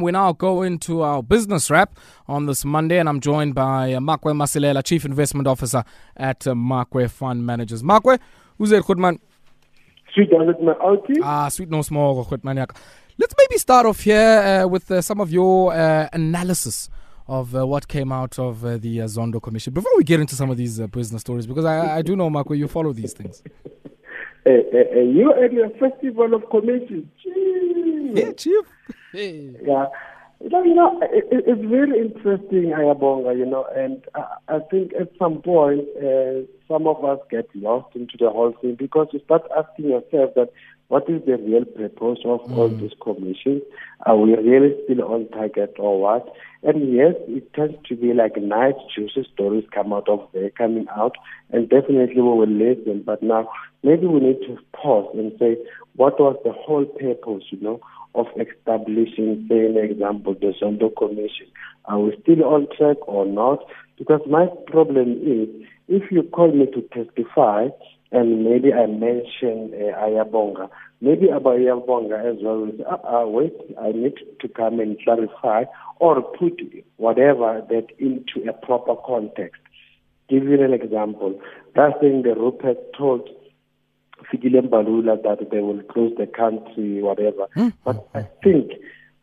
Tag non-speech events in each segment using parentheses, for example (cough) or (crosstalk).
We now go into our business wrap on this Monday, and I'm joined by uh, Makwe Masilela, Chief Investment Officer at uh, Makwe Fund Managers. Makwe, who's there, Khutman? Sweet does it my outie? Ah, sweet no small, yak. Let's maybe start off here uh, with uh, some of your uh, analysis of uh, what came out of uh, the uh, Zondo Commission. Before we get into some of these uh, business stories, because I, I do know, Makwe, you follow these things. Uh, uh, uh, you at your festival of commission. Gee. Yeah, Chief. Hey. Yeah. You know, you know it, it- it's really interesting, Ayabonga, you know, and I, I think at some point, uh, some of us get lost into the whole thing because you start asking yourself that what is the real purpose of all these commissions? Are we really still on target or what? And yes, it tends to be like nice, juicy stories come out of there, coming out, and definitely we will listen. But now, maybe we need to pause and say, what was the whole purpose, you know, of establishing, say, an example, the Zondo Commission? Are we still on track or not? Because my problem is, if you call me to testify, and maybe I mention uh, Ayabonga, maybe about Ayabonga as well, say, ah, ah, wait, I need to come and clarify or put whatever that into a proper context. Give you an example. That thing the Rupert told Fikile Mbalula that they will close the country, whatever. Hmm. But I think,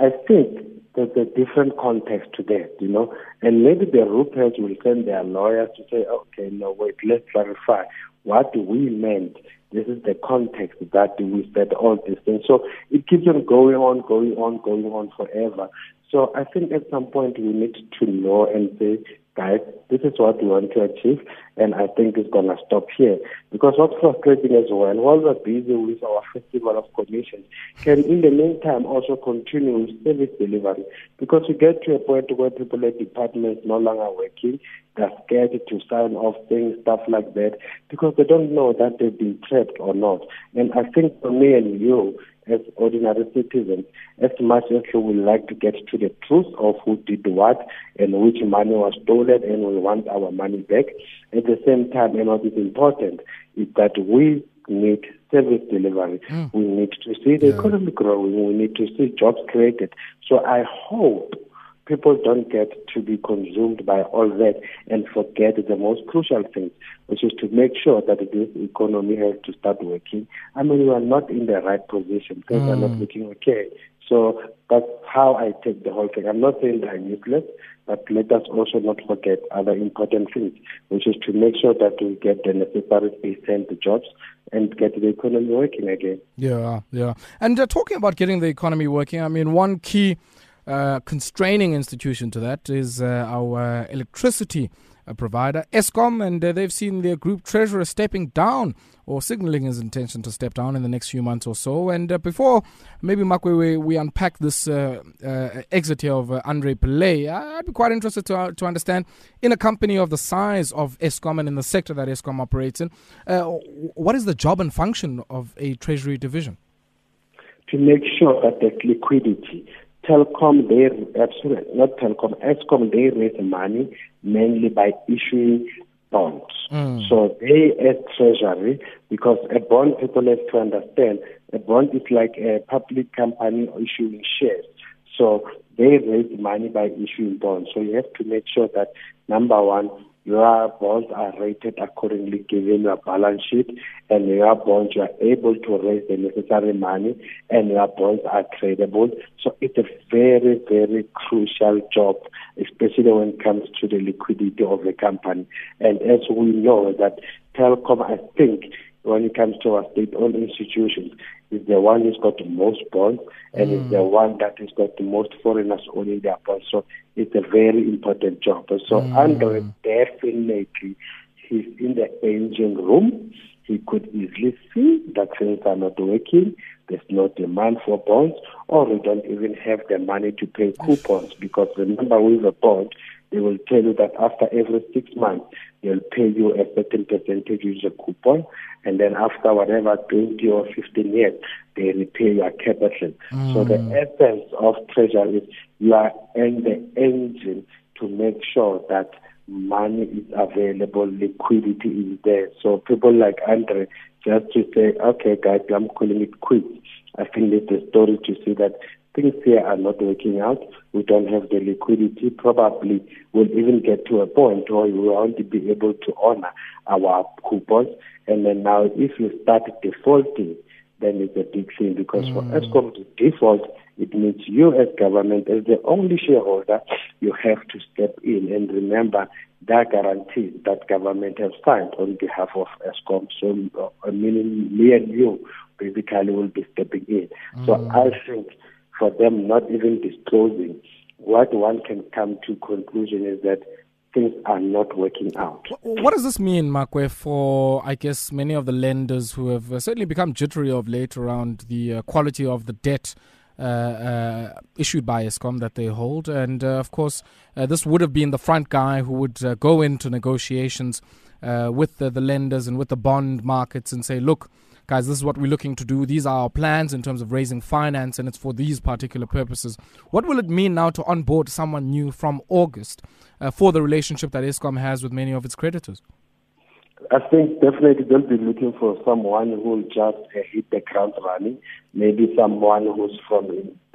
I think there's a different context to that, you know. And maybe the Rupert will send their lawyers to say, okay, no, wait, let's clarify what we meant. This is the context that we said all these things. So it keeps on going on, going on, going on forever. So I think at some point we need to know and say, guys, this is what we want to achieve, and I think it's going to stop here. Because what's frustrating as well, while we're busy with our festival of commissions, can in the meantime also continue with service delivery. Because we get to a point where people at departments no longer working, they're scared to sign off things, stuff like that, because they don't know that they've been trapped or not. And I think for me and you, as ordinary citizens, as much as we would like to get to the truth of who did what and which money was stolen and we want our money back, at the same time, and what is important is that we need service delivery. Hmm. We need to see the economy growing. We need to see jobs created. So I hope people don't get to be consumed by all that and forget the most crucial things, which is to make sure that this economy has to start working. I mean, we are not in the right position. Things are not looking okay. So that's how I take the whole thing. I'm not saying they're useless, but let us also not forget other important things, which is to make sure that we get the necessary decent jobs and get the economy working again. Yeah, yeah. And uh, talking about getting the economy working, I mean, one key uh, constraining institution to that is uh, our uh, electricity uh, provider, Eskom, and uh, they've seen their group treasurer stepping down or signaling his intention to step down in the next few months or so. And uh, before maybe, Makwe, we, we unpack this exit here of Andre Pillay, I'd be quite interested to, to understand in a company of the size of Eskom and in the sector that Eskom operates in, what is the job and function of a treasury division? to make sure that there's liquidity. Telcom, they absolutely not Telcom, Eskom, they raise money mainly by issuing bonds. Mm. So they, as Treasury, because a bond, people have to understand, a bond is like a public company issuing shares. So they raise money by issuing bonds. So you have to make sure that number one, your bonds are rated accordingly given your balance sheet and your bonds you are able to raise the necessary money and your bonds are tradable. So it's a very, very crucial job, especially when it comes to the liquidity of the company. And as we know that Telcom, I think, when it comes to our state-owned institutions, is the one who's got the most bonds and is the mm. one that has got the most foreigners owning their bonds. So it's a very important job. So mm. Andre definitely he's in the engine room. He could easily see that things are not working. There's no demand for bonds, or we don't even have the money to pay coupons. Because remember, with a bond, they will tell you that after every six months, they'll pay you a certain percentage as a coupon, and then after whatever 20 or 15 years, they repay your capital. So the mm. essence of treasury is you are in the engine to make sure that money is available, liquidity is there. So people like Andre, just to say, okay, guys, I'm calling it quits. I think it's a story to see that things here are not working out. We don't have the liquidity. Probably we'll even get to a point where we won't be able to honor our coupons. And then now, if you start defaulting, then it's a big thing because mm. for Eskom to default, it means you as government, as the only shareholder, you have to step in and remember that guarantee that government has signed on behalf of Eskom. So, uh, meaning me and you basically will be stepping in. Mm. So I think for them not even disclosing, what one can come to conclusion is that things are not working out. What does this mean, Makwe, for I guess many of the lenders who have uh, certainly become jittery of late around the uh, quality of the debt? Uh, uh, issued by Eskom that they hold. And uh, of course, uh, this would have been the front guy who would go into negotiations with the, the, lenders and with the bond markets and say, look, guys, this is what we're looking to do. These are our plans in terms of raising finance, and it's for these particular purposes. What will it mean now to onboard someone new from August uh, for the relationship that Eskom has with many of its creditors? I think definitely they'll be looking for someone who will just uh, hit the ground running, maybe someone who's from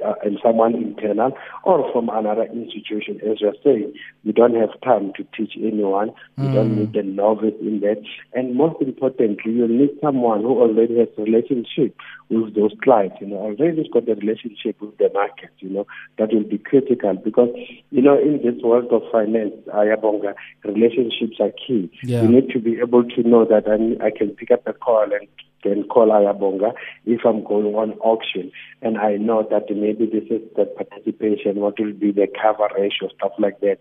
uh, and someone internal or from another institution. As you're saying, we don't have time to teach anyone. We mm. don't need a novice in that. And most importantly, you need someone who already has a relationship with those clients, you know, already has got a relationship with the market, you know, that will be critical because, you know, in this world of finance, Ayabonga, relationships are key. Yeah. You need to be able to know that I, I can pick up a call and then call Ayabonga if I'm going on auction and I know that maybe this is the participation, what will be the cover ratio, stuff like that.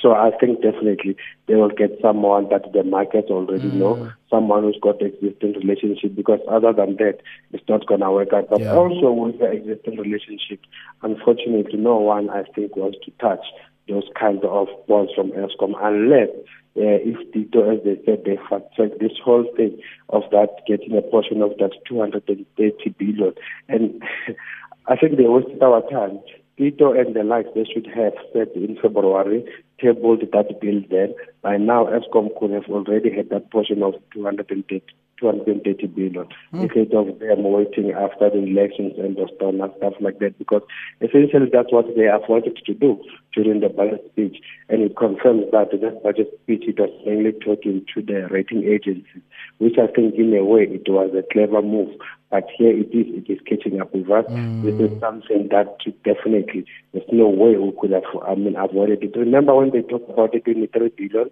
So I think definitely they will get someone that the market already mm. know, someone who's got existing relationship because other than that, it's not going to work out. But yeah. also with the existing relationship, unfortunately, no one I think wants to touch those kinds of bonds from Eskom unless uh, if Tito, as they said, they fact check this whole thing of that getting a portion of that 230 billion. And (laughs) I think they wasted our time. Tito and the likes, they should have said in February, tabled that bill then. By now, Eskom could have already had that portion of 230 230 billion. Mm. instead of them waiting after the elections and the storm and stuff like that because essentially that's what they have wanted to do during the budget speech. And it confirms that that budget speech it was mainly talking to the rating agencies which I think in a way it was a clever move. But here it is it is catching up with us. Mm. this is something that definitely there's no way we could have I mean avoided it. Remember when they talked about the 23 billion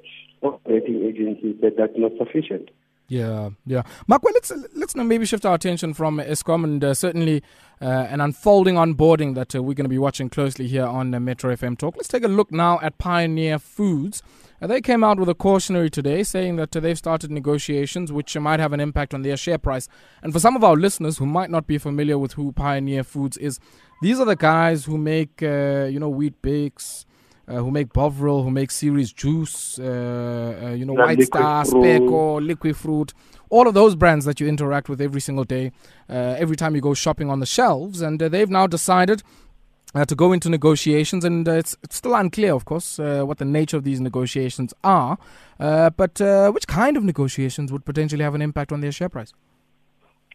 rating agencies said that's not sufficient yeah, yeah. Mark, well, let's let's now maybe shift our attention from Eskom and uh, certainly uh, an unfolding onboarding that uh, we're going to be watching closely here on uh, Metro FM Talk. Let's take a look now at Pioneer Foods. Uh, they came out with a cautionary today saying that uh, they've started negotiations which might have an impact on their share price. And for some of our listeners who might not be familiar with who Pioneer Foods is, these are the guys who make, you know, Weet-Bix uh, who make Bovril, who make Ceres Juice, uh, uh, you know, yeah, White Star, Spekko, Liquifruit, all of those brands that you interact with every single day, uh, every time you go shopping on the shelves. And uh, they've now decided uh, to go into negotiations, and uh, it's, it's, still unclear, of course, uh, what the nature of these negotiations are. but which kind of negotiations would potentially have an impact on their share price?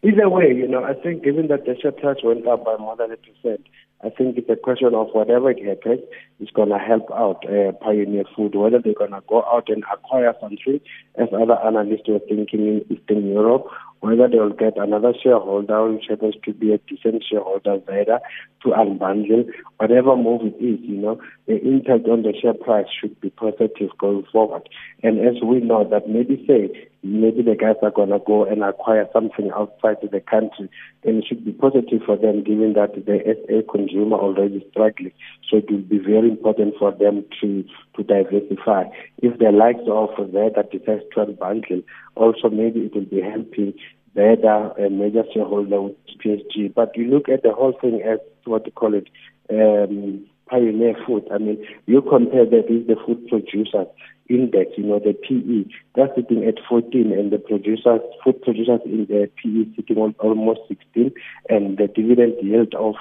Either way, you know, I think given that the share price went up by more than a percent, I think it's a question of whatever it happens, it's going to help out uh, Pioneer Food, whether they're going to go out and acquire something, as other analysts were thinking in Eastern Europe, whether they'll get another shareholder, which happens to be a decent shareholder there, to unbundle, whatever move it is, you know, the impact on the share price should be positive going forward. And as we know that maybe say, maybe the guys are going to go and acquire something outside the country, then it should be positive for them given that the SA consumer already struggling. So it will be very important for them to, to diversify. If the likes of there that decides to unbundle, also maybe it will be helping better a major shareholder with PSG. But you look at the whole thing as what you call it, um, pioneer food. I mean, you compare that with the food producers index, you know, the PE, that's sitting at 14 and the producers, food producers in the PE sitting on almost 16 and the dividend yield of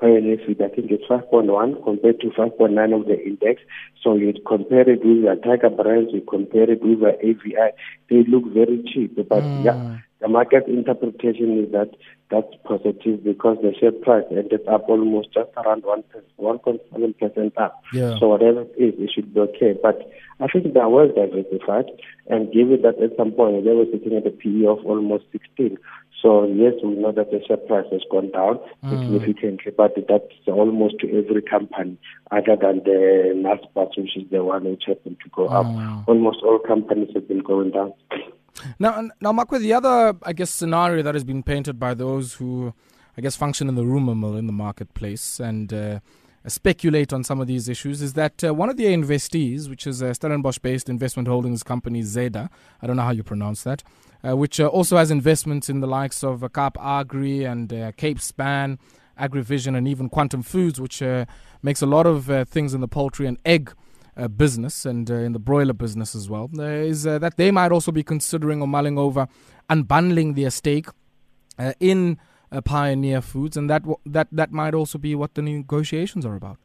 Pioneer Food, I think it's 5.1 compared to 5.9 of the index. So you compare it with the Tiger brands, you compare it with the AVI, they look very cheap. But mm. yeah, the market interpretation is that that's positive because the share price ended up almost just around 1.7% up. Yeah. So whatever it is, it should be okay. But I think they are well diversified, and given that at some point they were sitting at a PE of almost 16. So yes, we know that the share price has gone down mm. significantly, but that's almost to every company other than the Naspers, which is the one which happened to go up. Mm. Almost all companies have been going down. Now, now, Makwe, the other, I guess, scenario that has been painted by those who, I guess, function in the rumor mill in the marketplace and uh, speculate on some of these issues is that uh, one of the investees, which is a Stellenbosch-based investment holdings company, Zeder, I don't know how you pronounce that, uh, which uh, also has investments in the likes of uh, Kaap Agri and uh, Capespan, AgriVision, and even Quantum Foods, which uh, makes a lot of uh, things in the poultry and egg uh, business and uh, in the broiler business as well, uh, is uh, that they might also be considering or mulling over unbundling their stake uh, in uh, Pioneer Foods, and that w- that that might also be what the negotiations are about.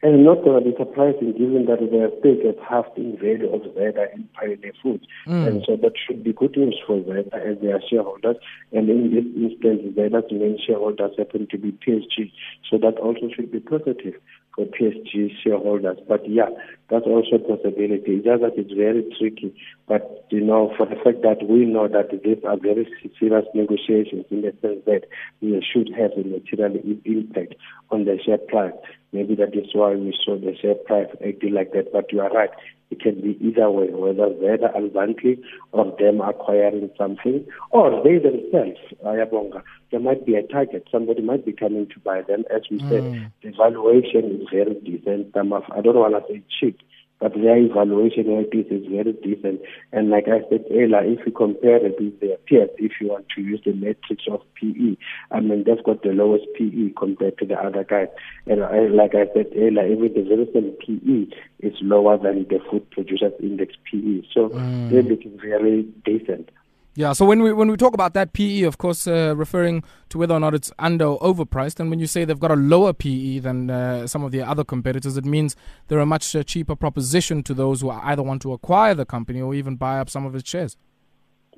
And not going to be surprising given that their stake has halved in value of Zeder in Pioneer Foods. And so that should be good news for Zeder as their shareholders. And in this instance, Zeder's main shareholders happen to be PSG. So that also should be positive for PSG shareholders. But yeah, that's also a possibility. It's just that it's very tricky. But, you know, for the fact that we know that these are very serious negotiations in the sense that we should have a material impact on the share price. Maybe that is why we saw the share price acting like that. But you are right. It can be either way, whether Zeder unbundling or them acquiring something, or they themselves, Ayabonga, there might be a target. Somebody might be coming to buy them. As we said, mm. the valuation is very decent. Some of, I don't want to say cheap, but their evaluation this is very decent. And like I said earlier, if you compare it with their peers, if you want to use the matrix of PE, I mean, they've got the lowest PE compared to the other guys. And I, like I said earlier, even the Wilson PE is lower than the food producers index PE. So mm. they're looking very decent. Yeah, so when we when we talk about that PE, of course, uh, referring to whether or not it's under or overpriced, and when you say they've got a lower PE than uh, some of the other competitors, it means they're a much uh, cheaper proposition to those who either want to acquire the company or even buy up some of its shares.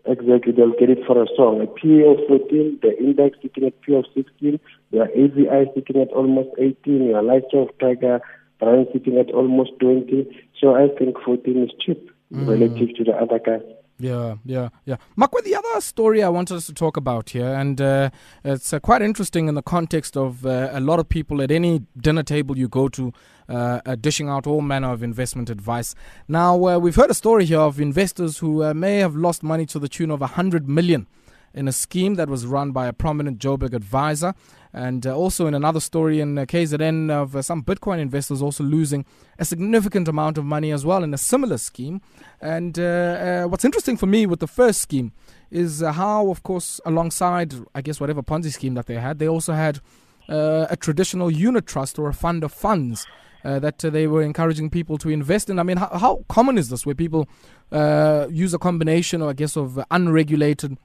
Exactly, they'll get it for a song. A PE of 14, the index sitting at P of 16, your AVI sitting at almost 18, your Light of Tiger Brand sitting at almost 20. So I think 14 is cheap relative to the other guys. Yeah, yeah, yeah. Makwe, the other story I wanted us to talk about here, and uh, it's uh, quite interesting in the context of uh, a lot of people at any dinner table you go to uh, dishing out all manner of investment advice. Now, uh, we've heard a story here of investors who uh, may have lost money to the tune of 100 million in a scheme that was run by a prominent Joburg advisor. And uh, also in another story in uh, KZN of uh, some Bitcoin investors also losing a significant amount of money as well in a similar scheme. And uh, uh, what's interesting for me with the first scheme is uh, how, of course, alongside, I guess, whatever Ponzi scheme that they had, they also had a traditional unit trust or a fund of funds. Uh, that uh, they were encouraging people to invest in. I mean, how, how common is this where people uh, use a combination, or I guess, of unregulated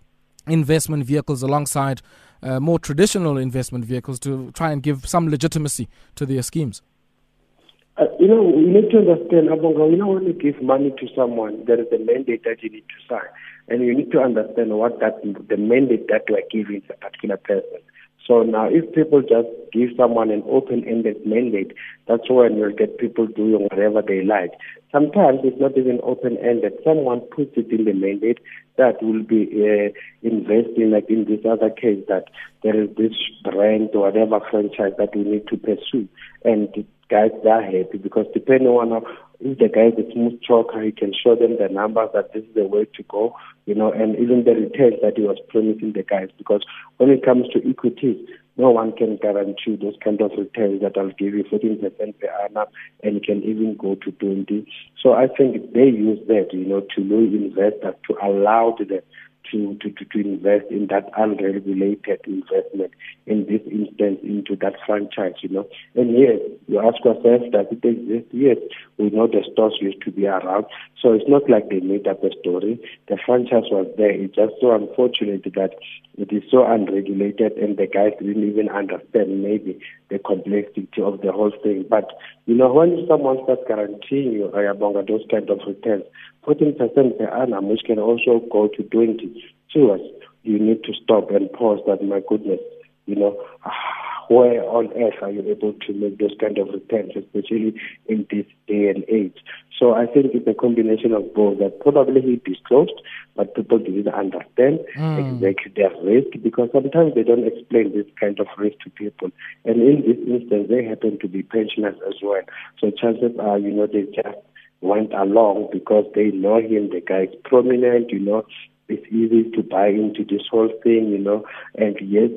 investment vehicles alongside uh, more traditional investment vehicles to try and give some legitimacy to their schemes? Uh, you know, we need to understand, Abonga, you know, when you give money to someone, there is a mandate that you need to sign. And you need to understand what that the mandate that you are giving to a particular person. So now, if people just give someone an open-ended mandate, that's when you'll get people doing whatever they like. Sometimes it's not even open-ended. Someone puts it in the mandate that will be uh, investing, like in this other case, that there is this brand or whatever franchise that we need to pursue. And the guys, they're happy because depending on if the guy is a smooth talker, he can show them the numbers that this is the way to go, you know, and even the returns that he was promising the guys. Because when it comes to equities, no one can guarantee those kind of returns that I'll give you 14% per annum and can even go to 20. So I think they use that, you know, to lure investors to allow to, to, to, to invest in that unregulated investment, in this instance, into that franchise, you know. And yes, you ask yourself, does it exist? Yes, we know the stores used to be around. So it's not like they made up a story. The franchise was there. It's just so unfortunate that it is so unregulated and the guys didn't even understand maybe the complexity of the whole thing. But, you know, when someone starts guaranteeing you, Ayabonga, those kind of returns, 14% per annum, which can also go to 20, to us, you need to stop and pause that, my goodness, you know, where on earth are you able to make those kind of returns, especially in this day and age? So I think it's a combination of both that probably he disclosed, but people didn't understand mm. exactly their risk because sometimes they don't explain this kind of risk to people. And in this instance, they happen to be pensioners as well. So chances are, you know, they just went along because they know him, the guy is prominent, you know, it's easy to buy into this whole thing, you know, and yes,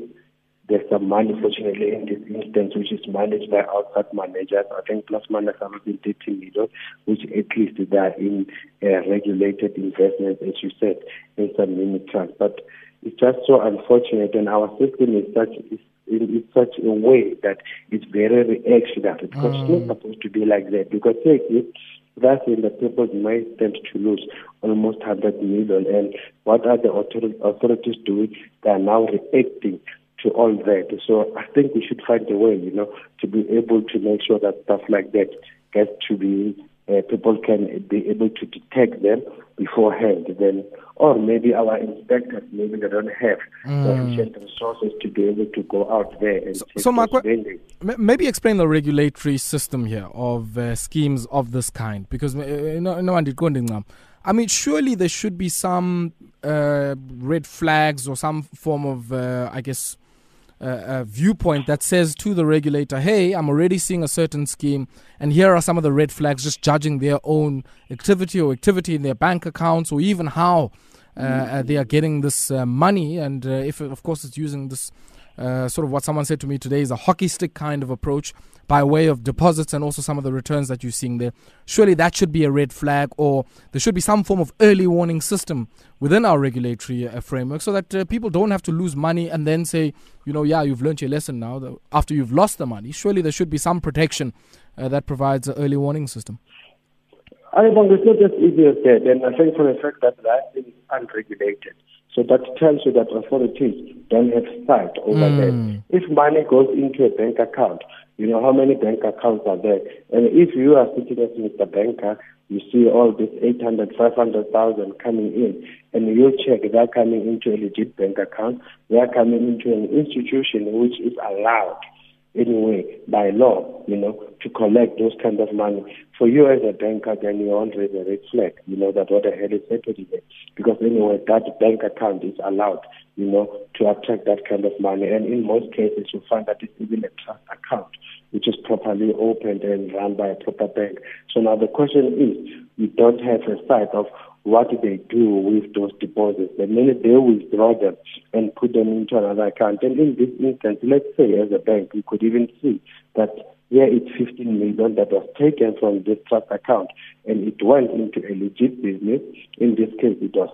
there's some money, fortunately, in this instance, which is managed by outside managers. I think plus minus around 30 million, which at least they are in uh, regulated investments, as you said, in some unit trusts. But it's just so unfortunate, and our system is such is in, such a way that it's very reactionary because mm. it's not supposed to be like that. Because take it, that's when the people might stand to lose almost 100 million. And what are the authorities doing? They are now reacting to all that. So I think we should find a way, you know, to be able to make sure that stuff like that gets to be uh, people can be able to detect them beforehand. Then, or maybe our inspectors, maybe they don't have mm. sufficient resources to be able to go out there and. So, so Mark, maybe explain the regulatory system here of uh, schemes of this kind, because uh, no, no one did go I mean, surely there should be some uh, red flags or some form of, uh, I guess, uh, viewpoint that says to the regulator, hey, I'm already seeing a certain scheme, and here are some of the red flags, just judging their own activity or activity in their bank accounts, or even how uh, uh they are getting this uh, money. And uh, if, of course, it's using this uh, sort of what someone said to me today is a hockey stick kind of approach by way of deposits and also some of the returns that you're seeing there. Surely that should be a red flag, or there should be some form of early warning system within our regulatory uh, framework so that uh, people don't have to lose money and then say, you know, yeah, you've learned your lesson now after you've lost the money. Surely there should be some protection uh, that provides an early warning system. I think it's not easy as that, and I think for the fact that that is unregulated. So that tells you that authorities don't have sight over mm. that. If money goes into a bank account, you know how many bank accounts are there. And if you are sitting as Mr. Banker, you see all this 800, 500,000 coming in, and you check they're coming into a legit bank account, they're coming into an institution which is allowed anyway by law, you know, to collect those kind of money. For you as a banker, then you always a red flag, you know, that what the hell is happening there. Because anyway, that bank account is allowed, you know, to attract that kind of money. And in most cases, you find that it's even a trust account, which is properly opened and run by a proper bank. So now the question is, you don't have a sight of what they do with those deposits? The minute they withdraw them and put them into another account, and in this instance, let's say as a bank, we could even see that here it's 15 million that was taken from this trust account and it went into a legit business. In this case, it was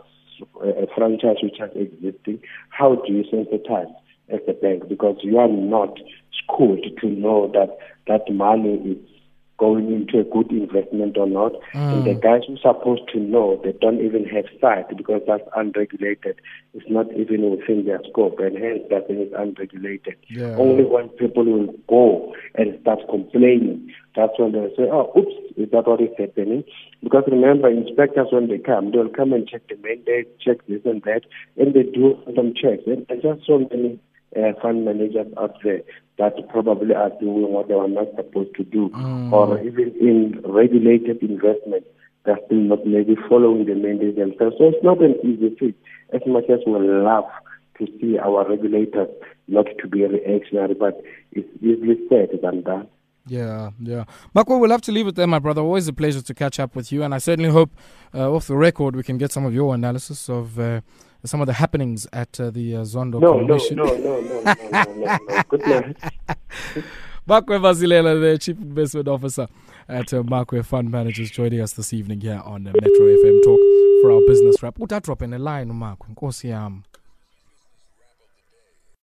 a franchise which has existing. How do you sensitize as a bank? Because you are not schooled to know that that money is going into a good investment or not. Mm. And the guys who are supposed to know, they don't even have sight because that's unregulated. It's not even within their scope, and hence that thing is unregulated. Yeah. Only when people will go and start complaining, that's when they'll say, oh, oops, is that what is happening? Because remember, inspectors, when they come, they'll come and check the mandate, check this and that, and they do some checks. And there's just so many uh, fund managers out there that probably are doing what they were not supposed to do, mm. or even in regulated investment, they're still not maybe following the mandate themselves. So it's not an easy feat. As much as we love to see our regulators not to be reactionary, but it's easily said than done. Yeah, yeah. Marco, we'll have to leave it there, my brother. Always a pleasure to catch up with you, and I certainly hope, uh, off the record, we can get some of your analysis of uh, some of the happenings at uh, the uh, Zondo no, Commission. No, no, no, no, no, no, no, (laughs) Good night. Makwe Masilela, the Chief Investment Officer at uh, Makwe Fund Managers, joining us this evening here on uh, Metro FM Talk for our business wrap. Uta drop in a line, Makwe. Nkosi yam.